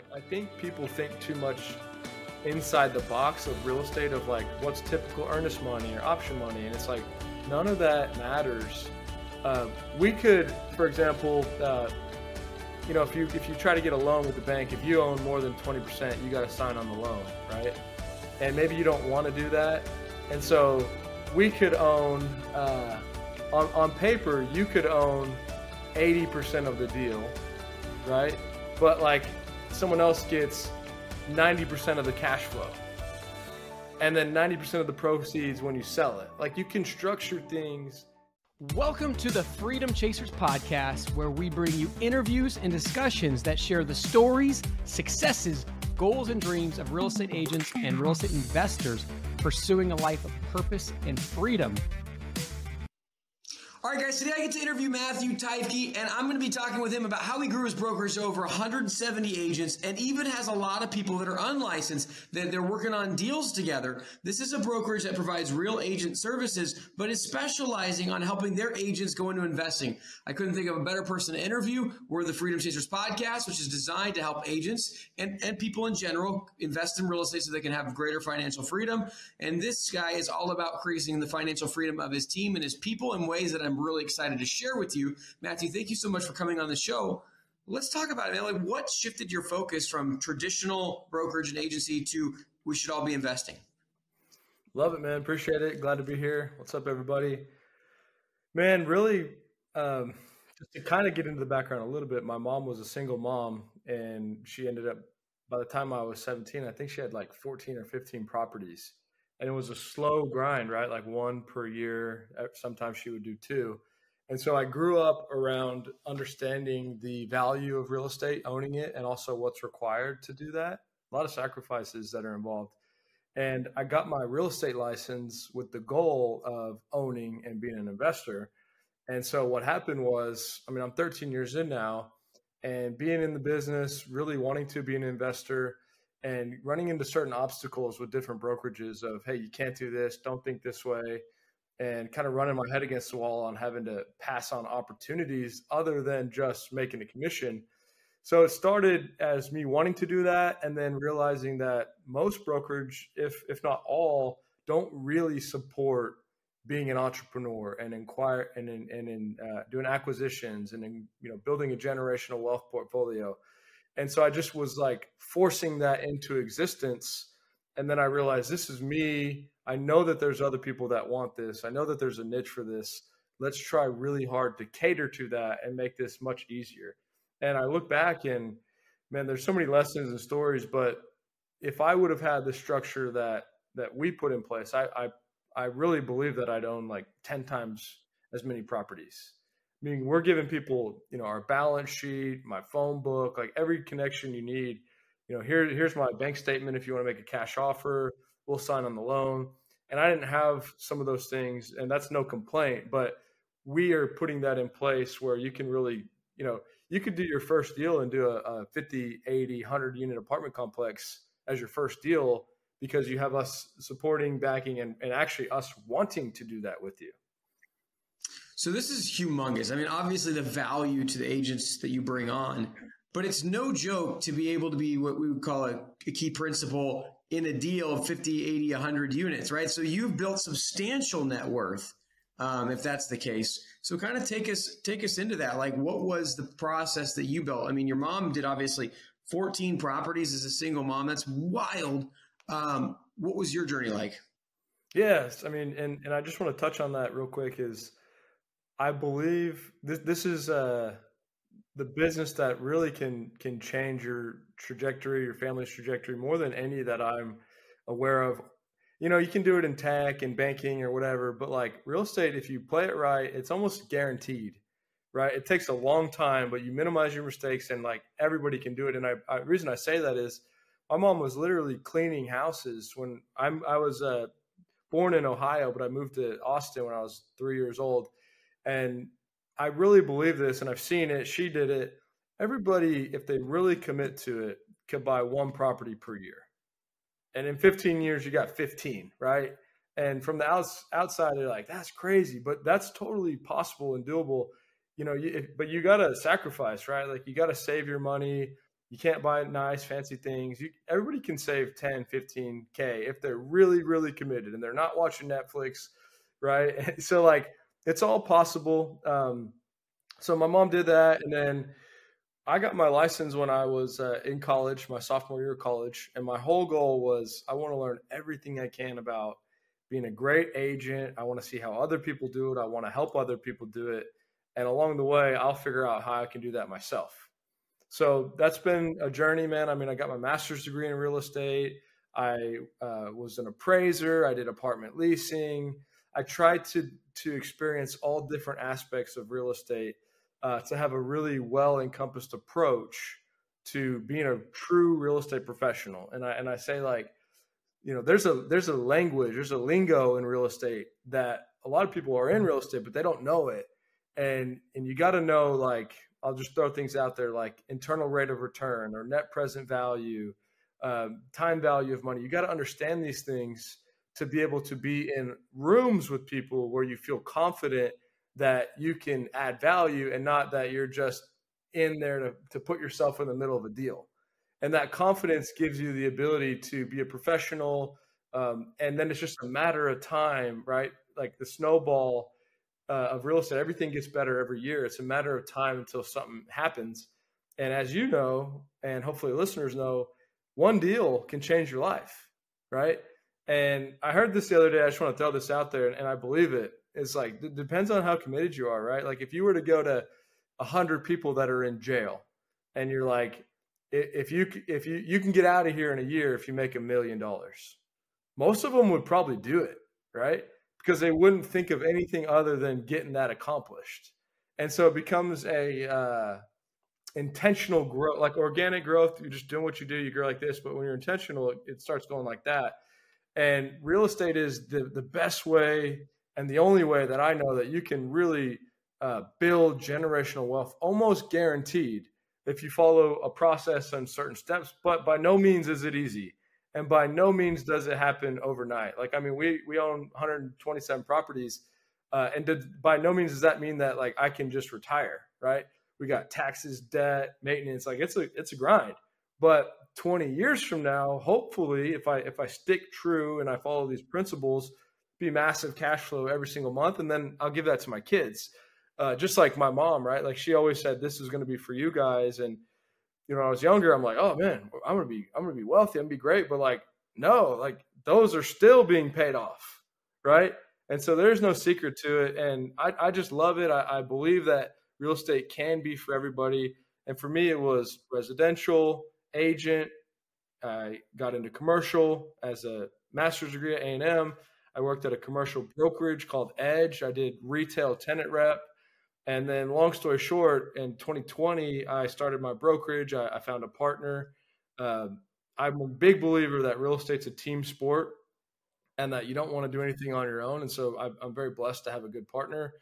Like I think people think too much inside the box of real estate of like what's typical earnest money or option money, and it's like none of that matters. Uh, we could, for example, uh, you know, if you if you try to get a loan with the bank, if you own more than twenty percent, you got to sign on the loan, right? And maybe you don't want to do that, and so we could own uh, on on paper, you could own eighty percent of the deal, right? But like someone else gets 90% of the cash flow and then 90% of the proceeds when you sell it. Like you can structure things. Welcome to the Freedom Chasers podcast, where we bring you interviews and discussions that share the stories, successes, goals, and dreams of real estate agents and real estate investors pursuing a life of purpose and freedom all right, guys, today I get to interview Matthew Teifke, and I'm going to be talking with him about how he grew his brokerage over 170 agents and even has a lot of people that are unlicensed that they're working on deals together. This is a brokerage that provides real agent services, but is specializing on helping their agents go into investing. I couldn't think of a better person to interview. We're the Freedom Chasers podcast, which is designed to help agents and, and people in general invest in real estate so they can have greater financial freedom. And this guy is all about creating the financial freedom of his team and his people in ways that I'm I'm really excited to share with you. Matthew, thank you so much for coming on the show. Let's talk about it. Man. Like, what shifted your focus from traditional brokerage and agency to we should all be investing? Love it, man. Appreciate it. Glad to be here. What's up, everybody? Man, really, um, just to kind of get into the background a little bit, my mom was a single mom, and she ended up, by the time I was 17, I think she had like 14 or 15 properties and it was a slow grind, right? Like one per year. Sometimes she would do two. And so I grew up around understanding the value of real estate, owning it, and also what's required to do that. A lot of sacrifices that are involved. And I got my real estate license with the goal of owning and being an investor. And so what happened was, I mean, I'm 13 years in now, and being in the business, really wanting to be an investor and running into certain obstacles with different brokerages of hey you can't do this don't think this way and kind of running my head against the wall on having to pass on opportunities other than just making a commission. So it started as me wanting to do that and then realizing that most brokerage if if not all don't really support being an entrepreneur and inquire and in, and in uh, doing acquisitions and in you know building a generational wealth portfolio and so I just was like forcing that into existence. And then I realized this is me. I know that there's other people that want this. I know that there's a niche for this. Let's try really hard to cater to that and make this much easier. And I look back and man, there's so many lessons and stories, but if I would have had the structure that that we put in place, I I, I really believe that I'd own like 10 times as many properties. I mean, we're giving people, you know, our balance sheet, my phone book, like every connection you need. You know, here, here's my bank statement. If you want to make a cash offer, we'll sign on the loan. And I didn't have some of those things, and that's no complaint. But we are putting that in place where you can really, you know, you could do your first deal and do a, a 50, 80, 100 unit apartment complex as your first deal because you have us supporting, backing, and, and actually us wanting to do that with you. So this is humongous. I mean, obviously the value to the agents that you bring on, but it's no joke to be able to be what we would call a, a key principal in a deal of 50, 80, 100 units, right? So you've built substantial net worth. Um, if that's the case. So kind of take us take us into that. Like what was the process that you built? I mean, your mom did obviously 14 properties as a single mom. That's wild. Um, what was your journey like? Yes, I mean, and and I just want to touch on that real quick. Is I believe this this is uh, the business that really can can change your trajectory, your family's trajectory more than any that I'm aware of. You know, you can do it in tech and banking or whatever, but like real estate, if you play it right, it's almost guaranteed, right? It takes a long time, but you minimize your mistakes and like everybody can do it. And I, I reason I say that is my mom was literally cleaning houses when I'm I was uh, born in Ohio, but I moved to Austin when I was three years old and I really believe this, and I've seen it. She did it. Everybody, if they really commit to it, could buy one property per year. And in 15 years, you got 15, right? And from the outs, outside, they're like, that's crazy, but that's totally possible and doable. You know, you, but you got to sacrifice, right? Like you got to save your money. You can't buy nice, fancy things. You, everybody can save 10, 15K if they're really, really committed and they're not watching Netflix, right? so, like, it's all possible. Um, so, my mom did that. And then I got my license when I was uh, in college, my sophomore year of college. And my whole goal was I want to learn everything I can about being a great agent. I want to see how other people do it. I want to help other people do it. And along the way, I'll figure out how I can do that myself. So that's been a journey, man. I mean, I got my master's degree in real estate. I uh, was an appraiser. I did apartment leasing. I tried to to experience all different aspects of real estate uh, to have a really well encompassed approach to being a true real estate professional. And I and I say like you know there's a there's a language there's a lingo in real estate that a lot of people are in real estate but they don't know it and and you got to know like i'll just throw things out there like internal rate of return or net present value um, time value of money you got to understand these things to be able to be in rooms with people where you feel confident that you can add value and not that you're just in there to, to put yourself in the middle of a deal. And that confidence gives you the ability to be a professional um, and then it's just a matter of time right? Like the snowball uh, of real estate everything gets better every year. It's a matter of time until something happens. And as you know and hopefully listeners know one deal can change your life right and i heard this the other day i just want to throw this out there and, and i believe it it's like it depends on how committed you are right? Like if you were to go to 100 people that are in jail and you're like if you if you you can get out of here in a year if you make a million dollars. Most of them would probably do it right? Because they wouldn't think of anything other than getting that accomplished. And so it becomes a uh, intentional growth like organic growth you're just doing what you do you grow like this but when you're intentional it starts going like that and real estate is the the best way and the only way that i know that you can really uh, build generational wealth almost guaranteed if you follow a process and certain steps, but by no means is it easy. And by no means does it happen overnight. Like, I mean, we, we own 127 properties. Uh, and did, by no means does that mean that like I can just retire, right? We got taxes, debt, maintenance. Like it's a, it's a grind, but 20 years from now, hopefully if I, if I stick true and I follow these principles, be massive cash flow every single month. And then I'll give that to my kids uh, just like my mom, right? Like she always said, this is going to be for you guys. And, you know, when I was younger, I'm like, oh man, I'm to be, I'm to be wealthy. I'm to be great. But like, no, like those are still being paid off. Right. And so there's no secret to it. And I, I just love it. I, I believe that real estate can be for everybody. And for me, it was residential, agent. I got into commercial as a master's degree at A&M. I worked at a commercial brokerage called Edge. I did retail tenant rep. And then, long story short, in 2020, I started my brokerage. I, I found a partner. Uh, I'm a big believer that real estate's a team sport and that you don't want to do anything on your own. And so I, I'm very blessed to have a good partner.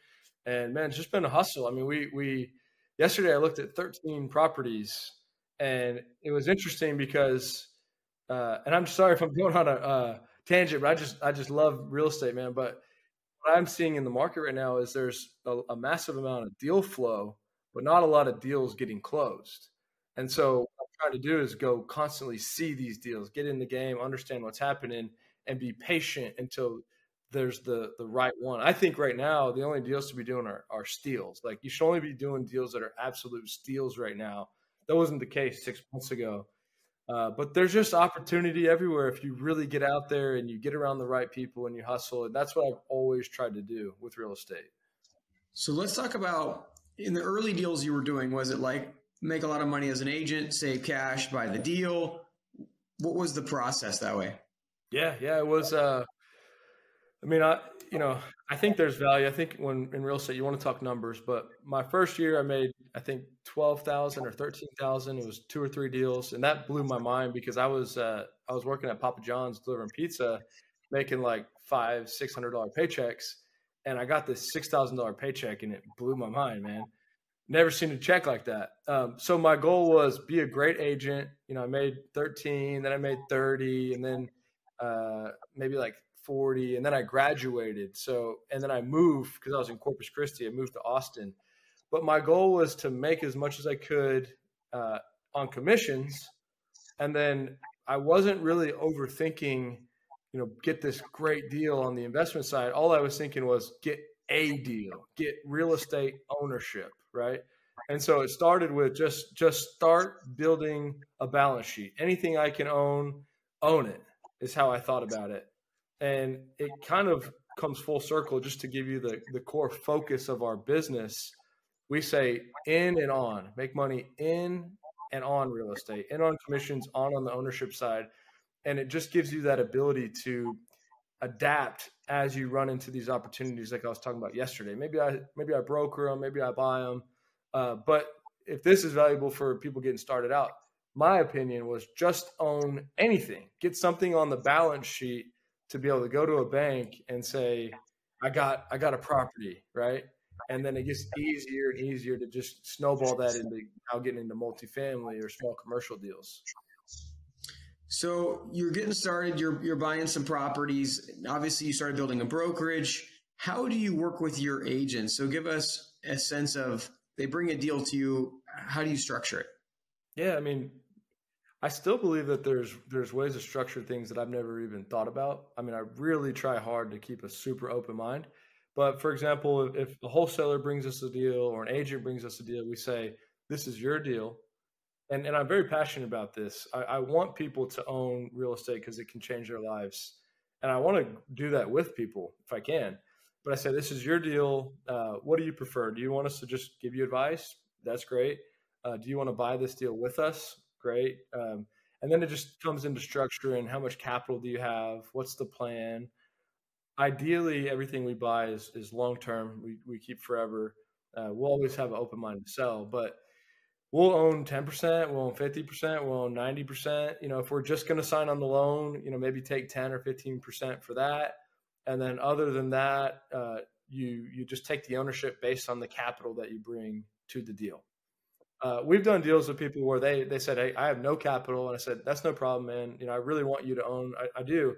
And man, it's just been a hustle. I mean, we, we, yesterday I looked at 13 properties and it was interesting because, uh, and I'm sorry if I'm going on a, a tangent, but I just, I just love real estate, man. But what I'm seeing in the market right now is there's a, a, massive amount of deal flow, but not a lot of deals getting closed. And so what I'm trying to do is go constantly see these deals, get in the game, understand what's happening, and be patient until there's the the right one. I think right now the only deals to be doing are, are steals. Like you should only be doing deals that are absolute steals right now. That wasn't the case six months ago. Uh, but there's just opportunity everywhere if you really get out there and you get around the right people and you hustle. And that's what I've always tried to do with real estate. So let's talk about in the early deals you were doing. Was it like make a lot of money as an agent, save cash, buy the deal? What was the process that way? Yeah, yeah, it was. Uh, I mean, I you know, I think there's value. I think when in real estate, you want to talk numbers. But my first year, I made I think twelve thousand or thirteen thousand. It was two or three deals, and that blew my mind because I was uh, I was working at Papa John's delivering pizza, making like five six hundred dollar paychecks, and I got this six thousand dollar paycheck, and it blew my mind, man. Never seen a check like that. Um, so my goal was be a great agent. You know, I made thirteen, then I made thirty, and then uh, maybe like 40 and then I graduated. So, and then I moved because I was in Corpus Christi. I moved to Austin. But my goal was to make as much as I could uh, on commissions. And then I wasn't really overthinking, you know, get this great deal on the investment side. All I was thinking was get a deal, get real estate ownership, right? And so it started with just just start building a balance sheet. Anything I can own, own it is how I thought about it. And it kind of comes full circle just to give you the, the core focus of our business. We say in and on, make money in and on real estate, in on commissions, on on the ownership side. And it just gives you that ability to adapt as you run into these opportunities like I was talking about yesterday. Maybe I maybe I broker them, maybe I buy them. Uh, but if this is valuable for people getting started out, my opinion was just own anything. Get something on the balance sheet to be able to go to a bank and say, I got I got a property, right? And then it gets easier and easier to just snowball that into now getting into multifamily or small commercial deals. So you're getting started, you're you're buying some properties. Obviously you started building a brokerage. How do you work with your agents? So give us a sense of they bring a deal to you, how do you structure it? Yeah, I mean, I still believe that there's there's ways to structure things that I've never even thought about. I mean, I really try hard to keep a super open mind. But for example, if, a wholesaler brings us a deal or an agent brings us a deal, we say, "This is your deal," and and I'm very passionate about this. I, I want people to own real estate because it can change their lives, and I want to do that with people if I can. But I say, "This is your deal. Uh, what do you prefer? Do you want us to just give you advice? That's great. Uh, do you want to buy this deal with us? Great. Um, and then it just comes into structure and how much capital do you have? What's the plan? Ideally, everything we buy is, is long term. We, we keep forever. Uh, we'll always have an open mind to sell, but we'll own 10%, we'll own 50%, we'll own 90%. You know, if we're just going to sign on the loan, you know, maybe take 10 or 15% for that. And then other than that, uh, you, you just take the ownership based on the capital that you bring to the deal. Uh, we've done deals with people where they they said, "Hey, I have no capital," and I said, "That's no problem, man. You know, I really want you to own. I, I do."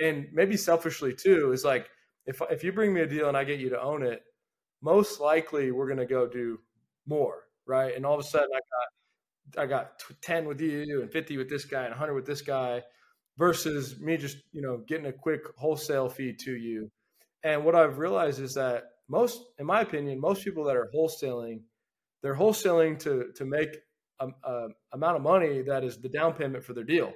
And maybe selfishly too is like, if if you bring me a deal and I get you to own it, most likely we're going to go do more, right? And all of a sudden, I got I got ten with you and fifty with this guy and hundred with this guy, versus me just you know getting a quick wholesale fee to you. And what I've realized is that most, in my opinion, most people that are wholesaling they're wholesaling to to make a, a, amount of money that is the down payment for their deal.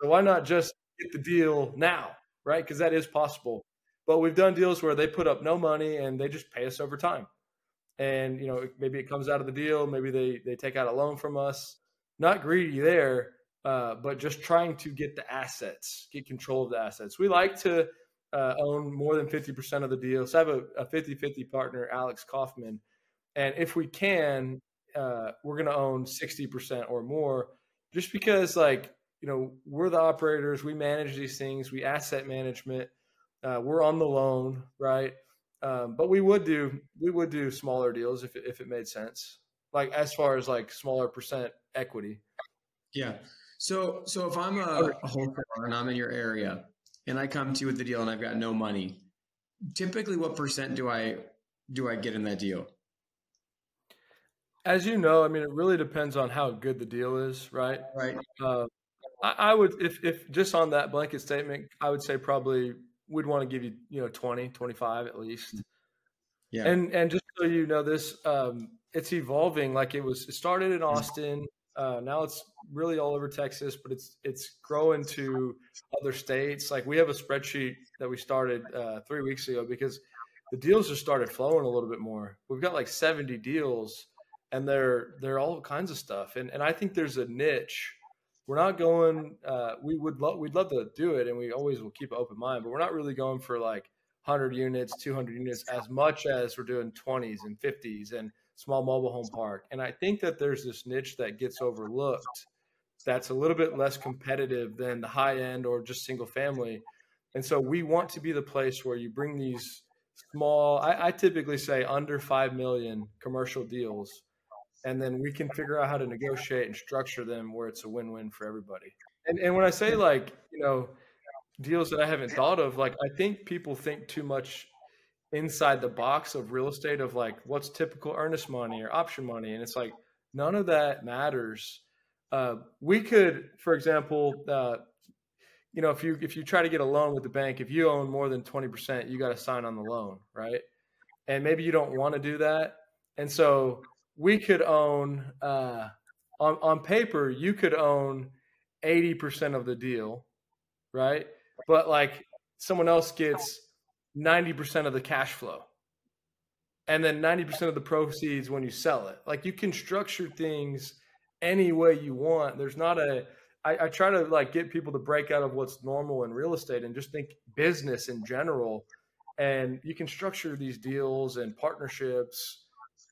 So why not just get the deal now, right? Because that is possible. But we've done deals where they put up no money and they just pay us over time. And you know, maybe it comes out of the deal, maybe they they take out a loan from us. Not greedy there, uh, but just trying to get the assets, get control of the assets. We like to uh, own more than 50% of the deal. So I have a, a 50-50 partner, Alex Kaufman, and if we can, uh, we're going to own 60% or more just because, like, you know, we're the operators, we manage these things, we asset management, uh, we're on the loan, right? Um, but we would do we would do smaller deals if it, if it made sense, like as far as like smaller percent equity. Yeah. So so if I'm a, a wholesaler and I'm in your area and I come to you with the deal and I've got no money, typically what percent do I do I get in that deal? As you know, I mean, it really depends on how good the deal is, right? Right. Uh, I, I, would, if, if just on that blanket statement, I would say probably we'd want to give you, you know, 20, 25 at least. Yeah. And, and just so you know this, um, it's evolving. Like it was, it started in Austin. Uh, now it's really all over Texas, but it's, it's growing to other states. Like we have a spreadsheet that we started uh, three weeks ago because the deals just started flowing a little bit more. We've got like 70 deals and they're they're all kinds of stuff. And and I think there's a niche. We're not going. Uh, we would love we'd love to do it, and we always will keep an open mind. But we're not really going for like 100 units, 200 units, as much as we're doing 20s and 50s and small mobile home park. And I think that there's this niche that gets overlooked. That's a little bit less competitive than the high end or just single family. And so we want to be the place where you bring these small, I, I typically say under 5 million commercial deals and then we can figure out how to negotiate and structure them where it's a win-win for everybody. And and when I say like, you know, deals that I haven't thought of, like I think people think too much inside the box of real estate of like what's typical earnest money or option money and it's like none of that matters. uh, we could, for example, uh, you know, if you if you try to get a loan with the bank, if you own more than twenty percent, you got to sign on the loan, right? And maybe you don't want to do that, and so we could own uh, on on paper, you could own eighty percent of the deal, right? But like someone else gets ninety percent of the cash flow, and then ninety percent of the proceeds when you sell it. Like you can structure things any way you want. There's not a I, I, try to like get people to break out of what's normal in real estate and just think business in general. And you can structure these deals and partnerships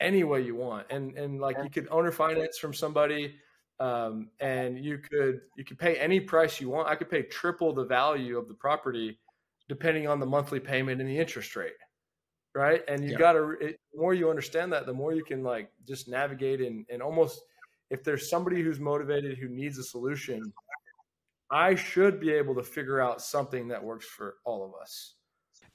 any way you want. And and like you could owner finance from somebody, um, and you could you could pay any price you want. I could pay triple the value of the property, depending on the monthly payment and the interest rate. Right. And you yeah. got to, the more you understand that, the more you can like just navigate and, and almost if there's somebody who's motivated who needs a solution, I should be able to figure out something that works for all of us.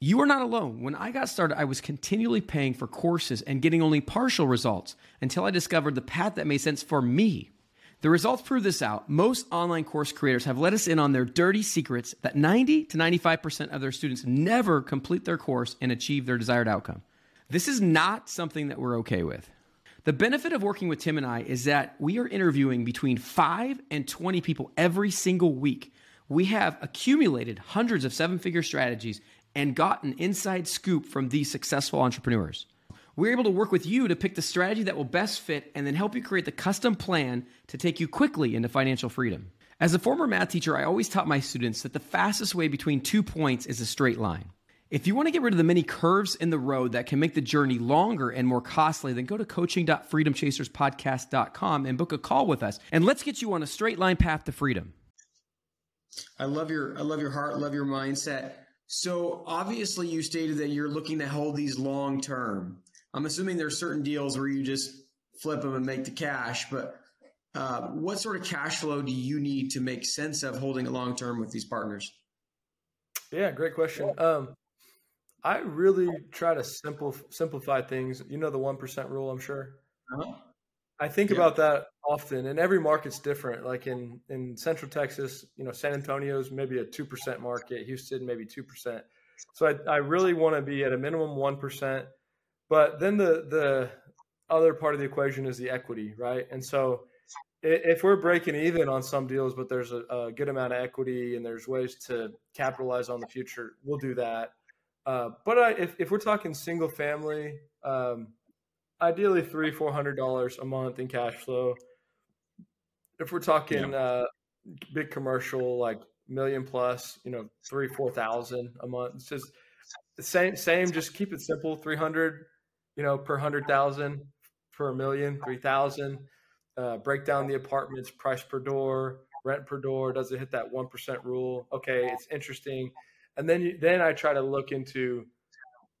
You are not alone. When I got started, I was continually paying for courses and getting only partial results until I discovered the path that made sense for me. The results prove this out. Most online course creators have let us in on their dirty secrets that 90 to 95% of their students never complete their course and achieve their desired outcome. This is not something that we're okay with. The benefit of working with Tim and I is that we are interviewing between 5 and 20 people every single week. We have accumulated hundreds of seven figure strategies and gotten inside scoop from these successful entrepreneurs. We're able to work with you to pick the strategy that will best fit and then help you create the custom plan to take you quickly into financial freedom. As a former math teacher, I always taught my students that the fastest way between two points is a straight line. If you want to get rid of the many curves in the road that can make the journey longer and more costly, then go to coaching.freedomchaserspodcast.com and book a call with us. And let's get you on a straight line path to freedom. I love your I love your heart, love your mindset. So obviously you stated that you're looking to hold these long term. I'm assuming there's certain deals where you just flip them and make the cash, but uh, what sort of cash flow do you need to make sense of holding it long term with these partners? Yeah, great question. Um, I really try to simple simplify things. You know the one percent rule, I'm sure. Uh-huh. I think yeah. about that often, and every market's different. Like in in Central Texas, you know, San Antonio's maybe a two percent market. Houston maybe two percent. So I, I really want to be at a minimum one percent. But then the the other part of the equation is the equity, right? And so if we're breaking even on some deals, but there's a, a good amount of equity and there's ways to capitalize on the future, we'll do that. Uh, but I, if, if we're talking single family, um, ideally three four hundred dollars a month in cash flow. If we're talking yeah. uh, big commercial, like million plus, you know, three four thousand a month. It's just same same. Just keep it simple. Three hundred, you know, per hundred thousand, per million, three thousand. Uh, break down the apartments, price per door, rent per door. Does it hit that one percent rule? Okay, it's interesting and then you, then I try to look into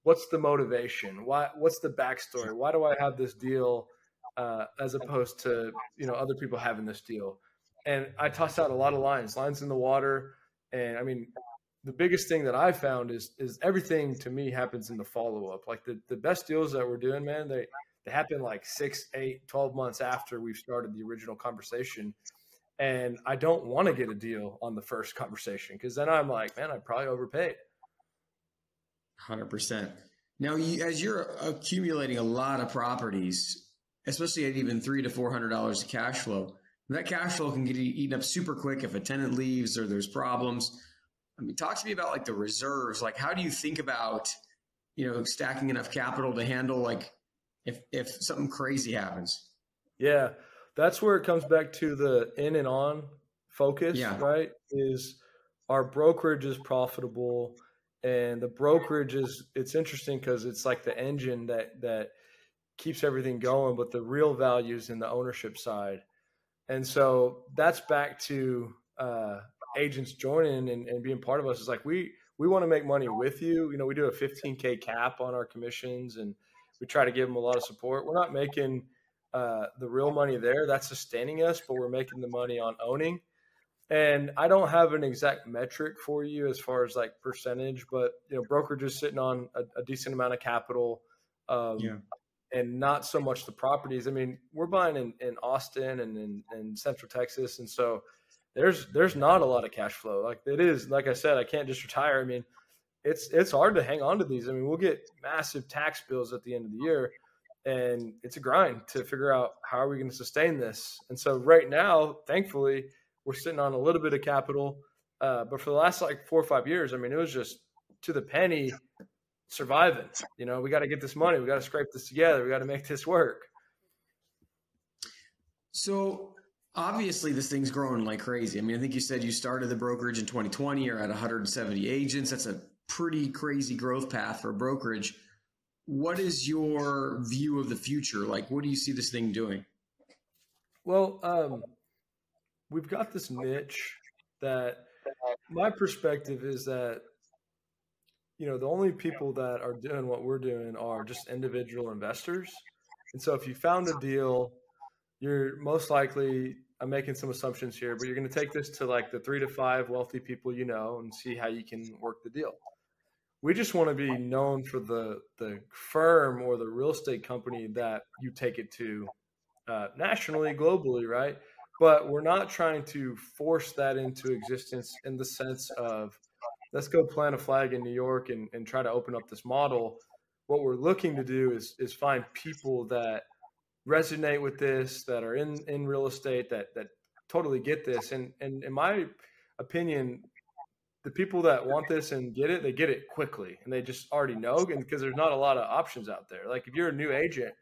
what's the motivation, why what's the backstory, why do I have this deal uh, as opposed to you know other people having this deal, and I toss out a lot of lines, lines in the water, and I mean the biggest thing that I found is is everything to me happens in the follow up. Like the, the best deals that we're doing, man, they they happen like six, eight, 12 months after we've started the original conversation. And I don't want to get a deal on the first conversation because then I'm like, man, I probably overpaid. Hundred percent. Now, you, as you're accumulating a lot of properties, especially at even three to four hundred dollars of cash flow, that cash flow can get eaten up super quick if a tenant leaves or there's problems. I mean, talk to me about like the reserves. Like, how do you think about, you know, stacking enough capital to handle like if if something crazy happens? Yeah that's where it comes back to the in and on focus, yeah. right? Is our brokerage is profitable and the brokerage is it's interesting because it's like the engine that that keeps everything going, but the real value is in the ownership side. And so that's back to uh, agents joining and, and being part of us is like we we want to make money with you. You know, we do a 15k cap on our commissions, and we try to give them a lot of support. We're not making uh, the real money there; that's sustaining us, but we're making the money on owning. And I don't have an exact metric for you as far as like percentage, but you know, brokerage is sitting on a, a decent amount of capital. Um, yeah and not so much the properties. I mean, we're buying in, in Austin and in, in Central Texas, and so there's there's not a lot of cash flow. Like it is, like I said, I can't just retire. I mean, it's it's hard to hang on to these. I mean, we'll get massive tax bills at the end of the year, and it's a grind to figure out how are we going to sustain this. And so right now, thankfully, we're sitting on a little bit of capital. Uh, but for the last like four or five years, I mean, it was just to the penny surviving. You know, we got to get this money. We got to scrape this together. We got to make this work. So obviously this thing's growing like crazy. I mean, I think you said you started the brokerage in 2020. You're at 170 agents. That's a pretty crazy growth path for a brokerage. What is your view of the future? Like, what do you see this thing doing? Well, um, we've got this niche that my perspective is that you know, the only people that are doing what we're doing are just individual investors. And so if you found a deal, you're most likely, I'm making some assumptions here, but you're going to take this to like the three to five wealthy people you know and see how you can work the deal. We just want to be known for the the firm or the real estate company that you take it to uh, nationally, globally, right? But we're not trying to force that into existence in the sense of let's go plant a flag in New York and, and try to open up this model. What we're looking to do is is find people that resonate with this, that are in, in real estate, that that totally get this. And and in my opinion, the people that want this and get it, they get it quickly and they just already know and because there's not a lot of options out there. Like if you're a new agent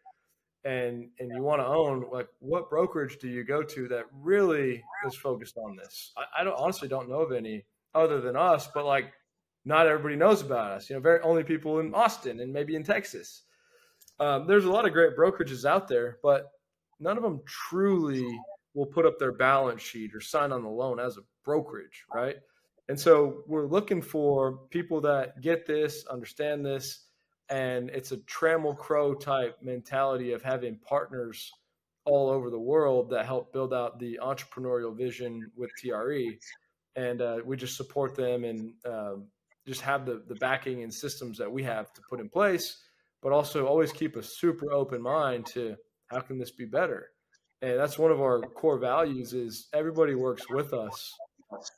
and and you want to own, like what brokerage do you go to that really is focused on this? I, I don't honestly don't know of any other than us, but like not everybody knows about us. You know, very only people in Austin and maybe in Texas. Um, there's a lot of great brokerages out there, but none of them truly will put up their balance sheet or sign on the loan as a brokerage, right? And so we're looking for people that get this, understand this, and it's a Trammell Crow type mentality of having partners all over the world that help build out the entrepreneurial vision with TRE and uh, we just support them and um, just have the the backing and systems that we have to put in place, but also always keep a super open mind to how can this be better. And that's one of our core values is everybody works with us.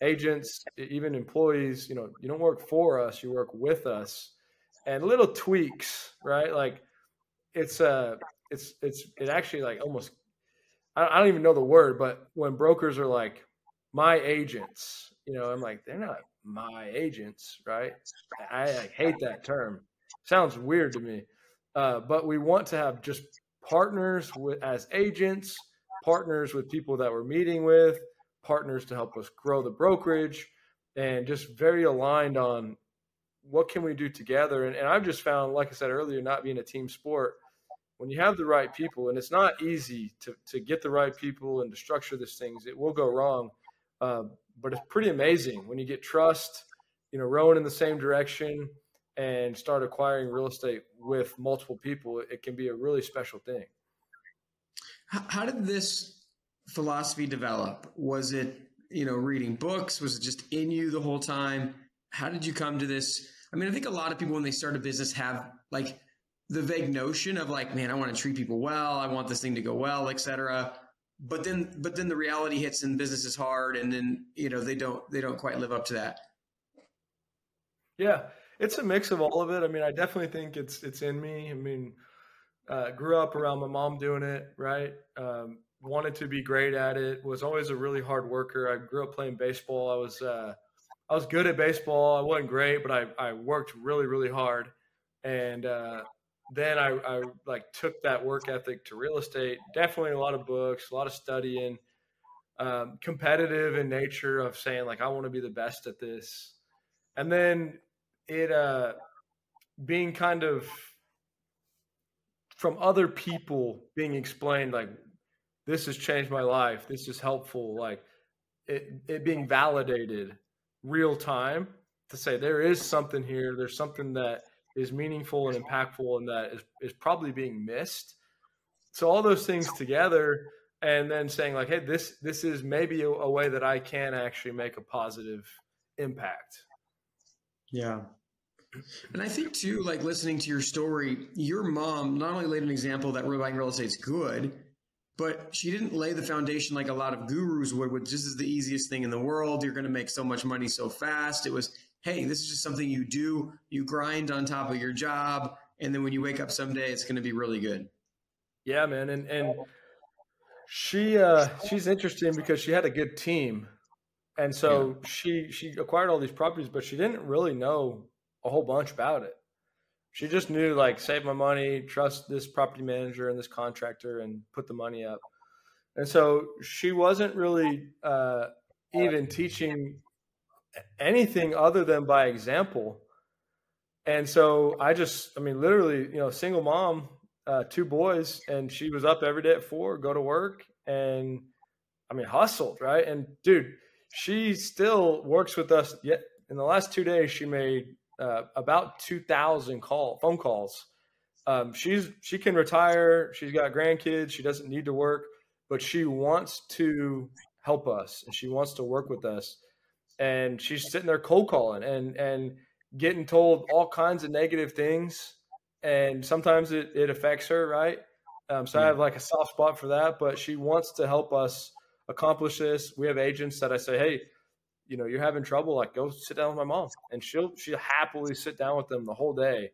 Agents, even employees, you know, you don't work for us, you work with us. And little tweaks, right? Like it's uh it's it's it actually like almost I don't even know the word, but when brokers are like, my agents. You know, I'm like, they're not my agents, right? I, I hate that term. Sounds weird to me. Uh, but we want to have just partners with as agents, partners with people that we're meeting with, partners to help us grow the brokerage, and just very aligned on what can we do together. And, and I've just found, like I said earlier, not being a team sport, when you have the right people, and it's not easy to to get the right people and to structure these things, it will go wrong. Uh, but it's pretty amazing when you get trust, you know, rowing in the same direction and start acquiring real estate with multiple people. It can be a really special thing. How did this philosophy develop? Was it, you know, reading books? Was it just in you the whole time? How did you come to this? I mean, I think a lot of people when they start a business have like the vague notion of like, man, I want to treat people well. I want this thing to go well, etc but then but then the reality hits and business is hard and then you know they don't they don't quite live up to that. Yeah. It's a mix of all of it. I mean i definitely think it's it's in me. I mean uh, grew up around my mom doing it right? Um, wanted to be great at it. Was always a really hard worker. I grew up playing baseball. I was uh, i was good at baseball i wasn't great but i, I worked really really hard and uh, then I, I like took that work ethic to real estate. Definitely a lot of books, a lot of studying, um, competitive in nature of saying like I want to be the best at this, and then it uh, being kind of from other people being explained like this has changed my life. This is helpful. Like it, it being validated real time to say there is something here. There's something that is meaningful and impactful and that is, is probably being missed. So all those things together and then saying like, hey, this this is maybe a, a way that I can actually make a positive impact. Yeah. And I think too, like listening to your story, your mom not only laid an example that buying real estate is good, but she didn't lay the foundation like a lot of gurus would, which this is the easiest thing in the world. You're going to make so much money so fast. It was, hey, this is just something you do. You grind on top of your job, and then when you wake up someday, it's going to be really good. Yeah, man, and and she uh, she's interesting because she had a good team, and so yeah. she she acquired all these properties, but she didn't really know a whole bunch about it. She just knew like save my money, trust this property manager and this contractor, and put the money up. And so she wasn't really uh, even teaching anything other than by example. And so I just, I mean, literally, you know, single mom, uh, two boys, and she was up every day at four, go to work, and I mean, hustled, right? And dude, she still works with us. Yet in the last two days, she made uh, about 2,000 call phone calls. Um, she's she can retire. She's got grandkids. She doesn't need to work, but she wants to help us and she wants to work with us. And she's sitting there cold calling and and getting told all kinds of negative things. And sometimes it, it affects her, right? Um, so I have like a soft spot for that, but she wants to help us accomplish this. We have agents that I say, hey, you know you're having trouble like go sit down with my mom. And she'll she'll happily sit down with them the whole day.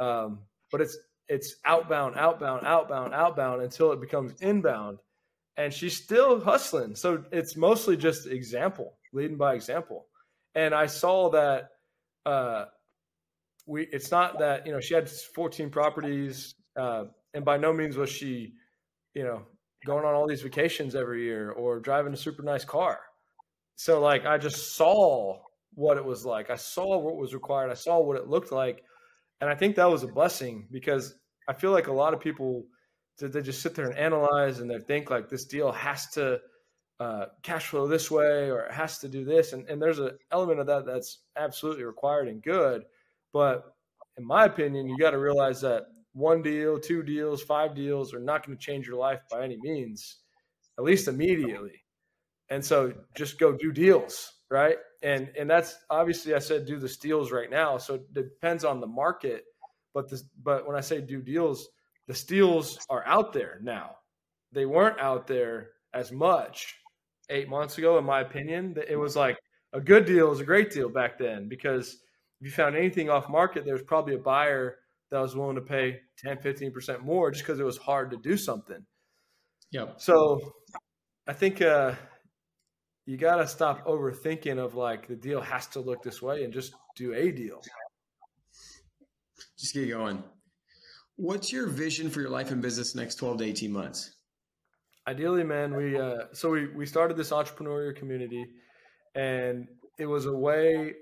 Um, but it's it's outbound outbound outbound outbound until it becomes inbound. And she's still hustling. So it's mostly just example leading by example. And i saw that uh, we it's not that you know she had 14 properties uh, and by no means was she you know going on all these vacations every year or driving a super nice car so like I just saw what it was like. I saw what was required. I saw what it looked like, and I think that was a blessing because I feel like a lot of people they just sit there and analyze and they think like this deal has to uh, cash flow this way or it has to do this, and and there's an element of that that's absolutely required and good, but in my opinion, you got to realize that one deal, two deals, five deals are not going to change your life by any means, at least immediately. And so just go do deals, right? And and that's obviously I said do the steals right now. So it depends on the market. But this but when I say do deals, the steals are out there now. They weren't out there as much eight months ago, in my opinion. It was like a good deal is a great deal back then because if you found anything off market, there was probably a buyer that was willing to pay 10, 15% more just because it was hard to do something. Yep. So I think uh, you got to stop overthinking of like the deal has to look this way and just do a deal. Just get going. What's your vision for your life and business next 12 to 18 months? Ideally, man, we uh, so we we started this entrepreneurial community and it was a way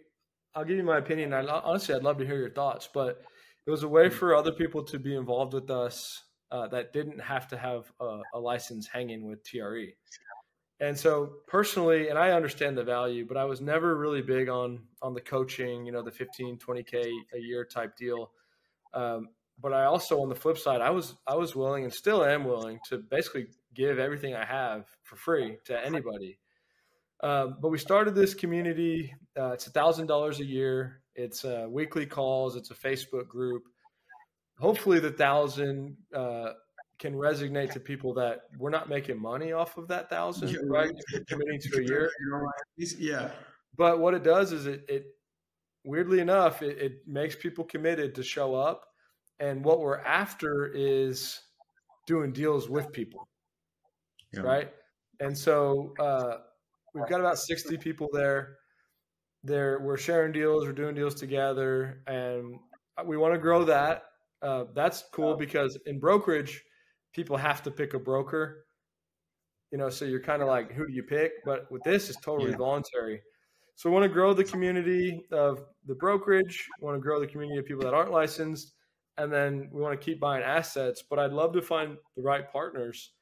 I'll give you my opinion. I honestly I'd love to hear your thoughts, but it was a way for other people to be involved with us uh, that didn't have to have a, a license hanging with TRE. And so personally, and I understand the value, but I was never really big on on the coaching, you know, the 15, 20K a year type deal. Um, but I also on the flip side, I was I was willing and still am willing to basically give everything I have for free to anybody. Um, but we started this community. Uh, it's a thousand dollars a year. It's uh, weekly calls. It's a Facebook group. Hopefully, the thousand uh, can resonate to people that we're not making money off of that thousand, yeah, right? committing to a year. Yeah. But what it does is it, it weirdly enough, it, it, makes people committed to show up. And what we're after is doing deals with people. Yeah. Right. And so uh, we've got about 60 people there. There, we're sharing deals, we're doing deals together, and we want to grow that. Uh, that's cool because in brokerage, people have to pick a broker. You know, so you're kind of like, who do you pick? But with this, it's totally yeah. voluntary. So we want to grow the community of the brokerage. We want to grow the community of people that aren't licensed, and then we want to keep buying assets. But I'd love to find the right partners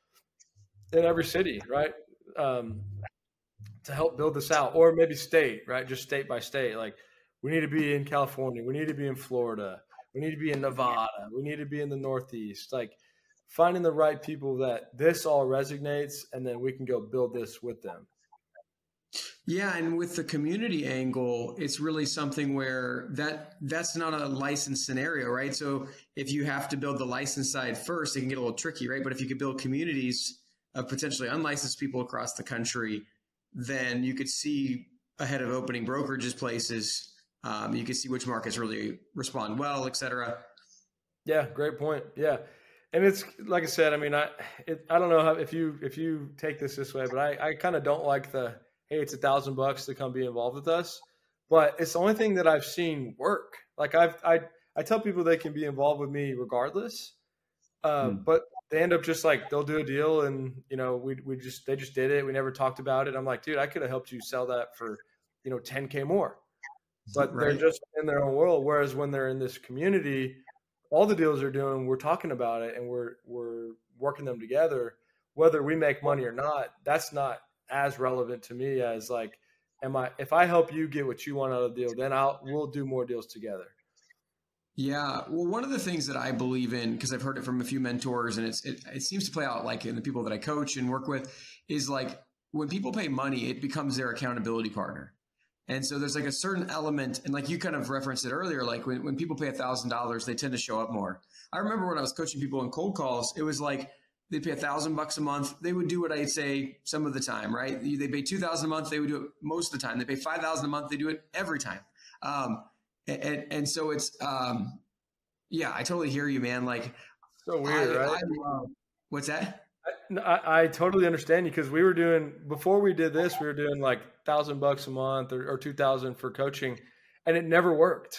in every city, right? Um, to help build this out, or maybe state, right? Just state by state. Like we need to be in California, we need to be in Florida, we need to be in Nevada, we need to be in the Northeast. Like finding the right people that this all resonates, and then we can go build this with them. Yeah, and with the community angle, it's really something where that that's not a licensed scenario, right? So if you have to build the license side first, it can get a little tricky, right? But if you could build communities of potentially unlicensed people across the country, then you could see ahead of opening brokerages places. Um, you could see which markets really respond well, et cetera. Yeah, great point. Yeah, and it's like I said. I mean, I it, I don't know how, if you if you take this this way, but I I kind of don't like the hey, it's a thousand bucks to come be involved with us. But it's the only thing that I've seen work. Like I've I I tell people they can be involved with me regardless. Uh, mm. But they end up just like they'll do a deal and you know we we just they just did it. We never talked about it. I'm like, dude, I could have helped you sell that for you know 10k more. But right. they're just in their own world. Whereas when they're in this community, all the deals they're doing, we're talking about it and we're we're working them together. Whether we make money or not, that's not as relevant to me as like, am I if I help you get what you want out of the deal, then I'll we'll do more deals together. Yeah, well, one of the things that I believe in because I've heard it from a few mentors, and it's it, it seems to play out like in the people that I coach and work with is like when people pay money, it becomes their accountability partner. And so there's like a certain element, and like you kind of referenced it earlier, like when, when people pay a thousand dollars, they tend to show up more. I remember when I was coaching people in cold calls, it was like They'd pay a thousand bucks a month. They would do what I'd say some of the time, right? They pay two thousand a month. They would do it most of the time. They pay five thousand a month. They do it every time. Um, and, and so it's, um, yeah, I totally hear you, man. Like, so weird, I, right? I love, what's that? I, I, totally understand you because we were doing before we did this, we were doing like thousand bucks a month or, or two thousand for coaching, and it never worked.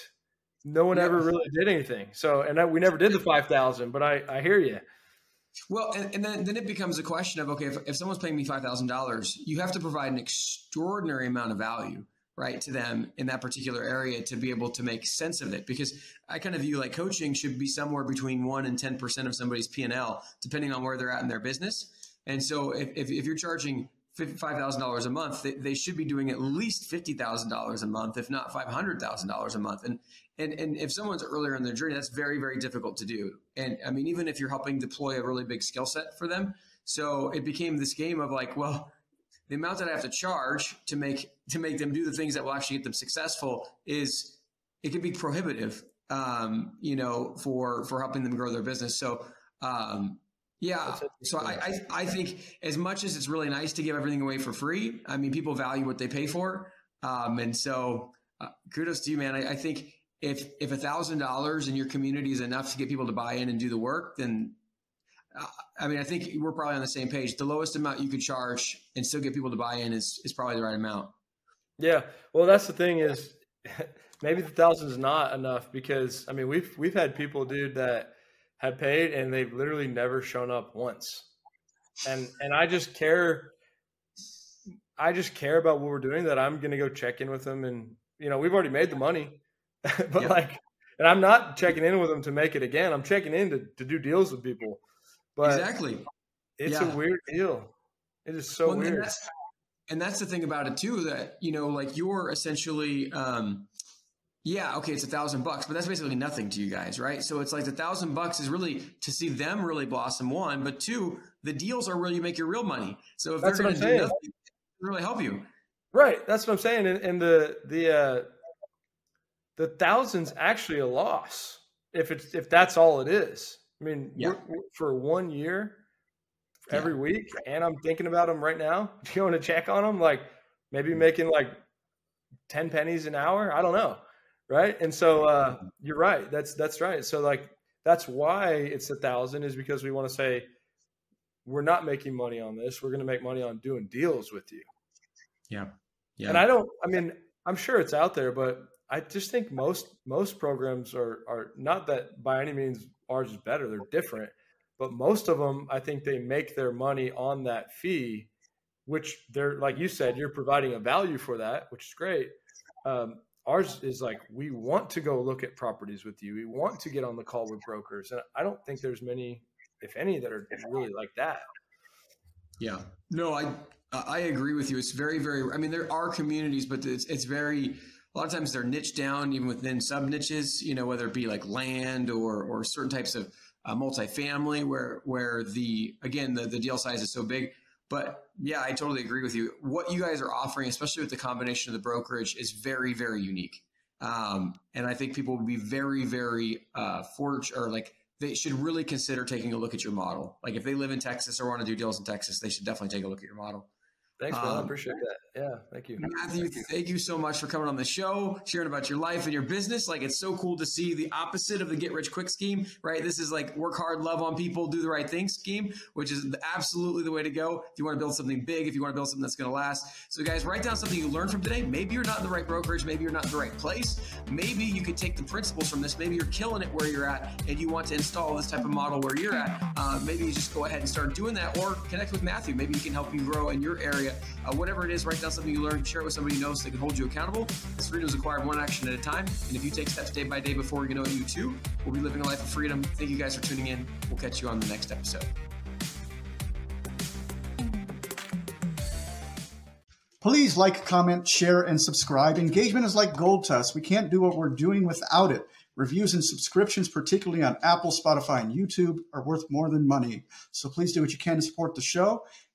No one yeah. ever really did anything. So, and I, we never did the five thousand. But I, I hear you. Well, and, and, then, then it becomes a question of okay, if, if someone's paying me $5,000, you have to provide an extraordinary amount of value, right, to them in that particular area to be able to make sense of it. Because I kind of view like coaching should be somewhere between 1% and 10% of somebody's P&L, depending on where they're at in their business. And so if, if, if you're charging $55,000 a month, they, they, should be doing at least $50,000 a month, if not $500,000 a month. And, and, and if someone's earlier in their journey, that's very, very difficult to do. And I mean, even if you're helping deploy a really big skill set for them. So it became this game of like, well, the amount that I have to charge to make, to make them do the things that will actually get them successful is, it can be prohibitive, um, you know, for, for helping them grow their business. So, um, yeah. So I, I, I, think as much as it's really nice to give everything away for free, I mean, people value what they pay for. Um, and so uh, kudos to you, man. I, I think if, if a thousand dollars in your community is enough to get people to buy in and do the work, then I mean, I think we're probably on the same page. The lowest amount you could charge and still get people to buy in is, is probably the right amount. Yeah. Well, that's the thing is maybe the thousand is not enough because I mean, we've, we've had people, dude, that, have paid and they've literally never shown up once. And and I just care I just care about what we're doing that I'm going to go check in with them and you know, we've already made the money. but like and I'm not checking in with them to make it again. I'm checking in to, to do deals with people. But Exactly. It's yeah. a weird deal. It is so well, weird. And that's, and that's the thing about it too that you know like you're essentially um yeah, okay, it's a thousand bucks, but that's basically nothing to you guys, right? So it's like the thousand bucks is really to see them really blossom. One, but two, the deals are where you make your real money. So if that's they're going to do nothing, really help you. Right, that's what I'm saying. And, and the the uh, the thousands actually a loss if it's if that's all it is. I mean, yeah. we're, we're, for one year, every yeah. week, and I'm thinking about them right now. Do you want to check on them? Like maybe making like ten pennies an hour. I don't know right? And so uh, you're right. That's that's right. So like that's why it's a thousand is because we want to say we're not making money on this. We're going to make money on doing deals with you. Yeah, yeah. And I don't. I mean, I'm sure it's out there, but I just think most most programs are are not that by any means ours is better. They're different, but most of them, I think they make their money on that fee, which they're like you said, you're providing a value for that, which is great. Um, ours is like we want to go look at properties with you. We want to get on the call with brokers, and I don't think there's many, if any, that are really like that. Yeah. No, I I agree with you. It's very very. I mean, there are communities, but it's it's very. A lot of times they're niche down, even within sub niches. You know, whether it be like land or or certain types of uh, multifamily, where where the again the the deal size is so big. But yeah, I totally agree with you. What you guys are offering, especially with the combination of the brokerage, is very very unique. Um, and I think people would be very very uh, fortunate or like they should really consider taking a look at your model. Like if they live in Texas or want to do deals in Texas, they should definitely take a look at your model. Thanks, man. Um, I appreciate that. Yeah, thank you. Matthew, thank you. thank you so much for coming on the show, sharing about your life and your business. Like, it's so cool to see the opposite of the get rich quick scheme, right? This is like work hard, love on people, do the right thing scheme, which is absolutely the way to go. If you want to build something big, if you want to build something that's going to last. So, guys, write down something you learned from today. Maybe you're not in the right brokerage. Maybe you're not in the right place. Maybe you could take the principles from this. Maybe you're killing it where you're at and you want to install this type of model where you're at. Uh, maybe you just go ahead and start doing that or connect with Matthew. Maybe he can help you grow in your area. Uh, whatever it is, write down something you learned, share it with somebody you know so they can hold you accountable. This freedom is acquired one action at a time. And if you take steps day by day before you know you too, we'll be living a life of freedom. Thank you guys for tuning in. We'll catch you on the next episode. Please like, comment, share, and subscribe. Engagement is like gold to us. We can't do what we're doing without it. Reviews and subscriptions, particularly on Apple, Spotify, and YouTube, are worth more than money. So please do what you can to support the show.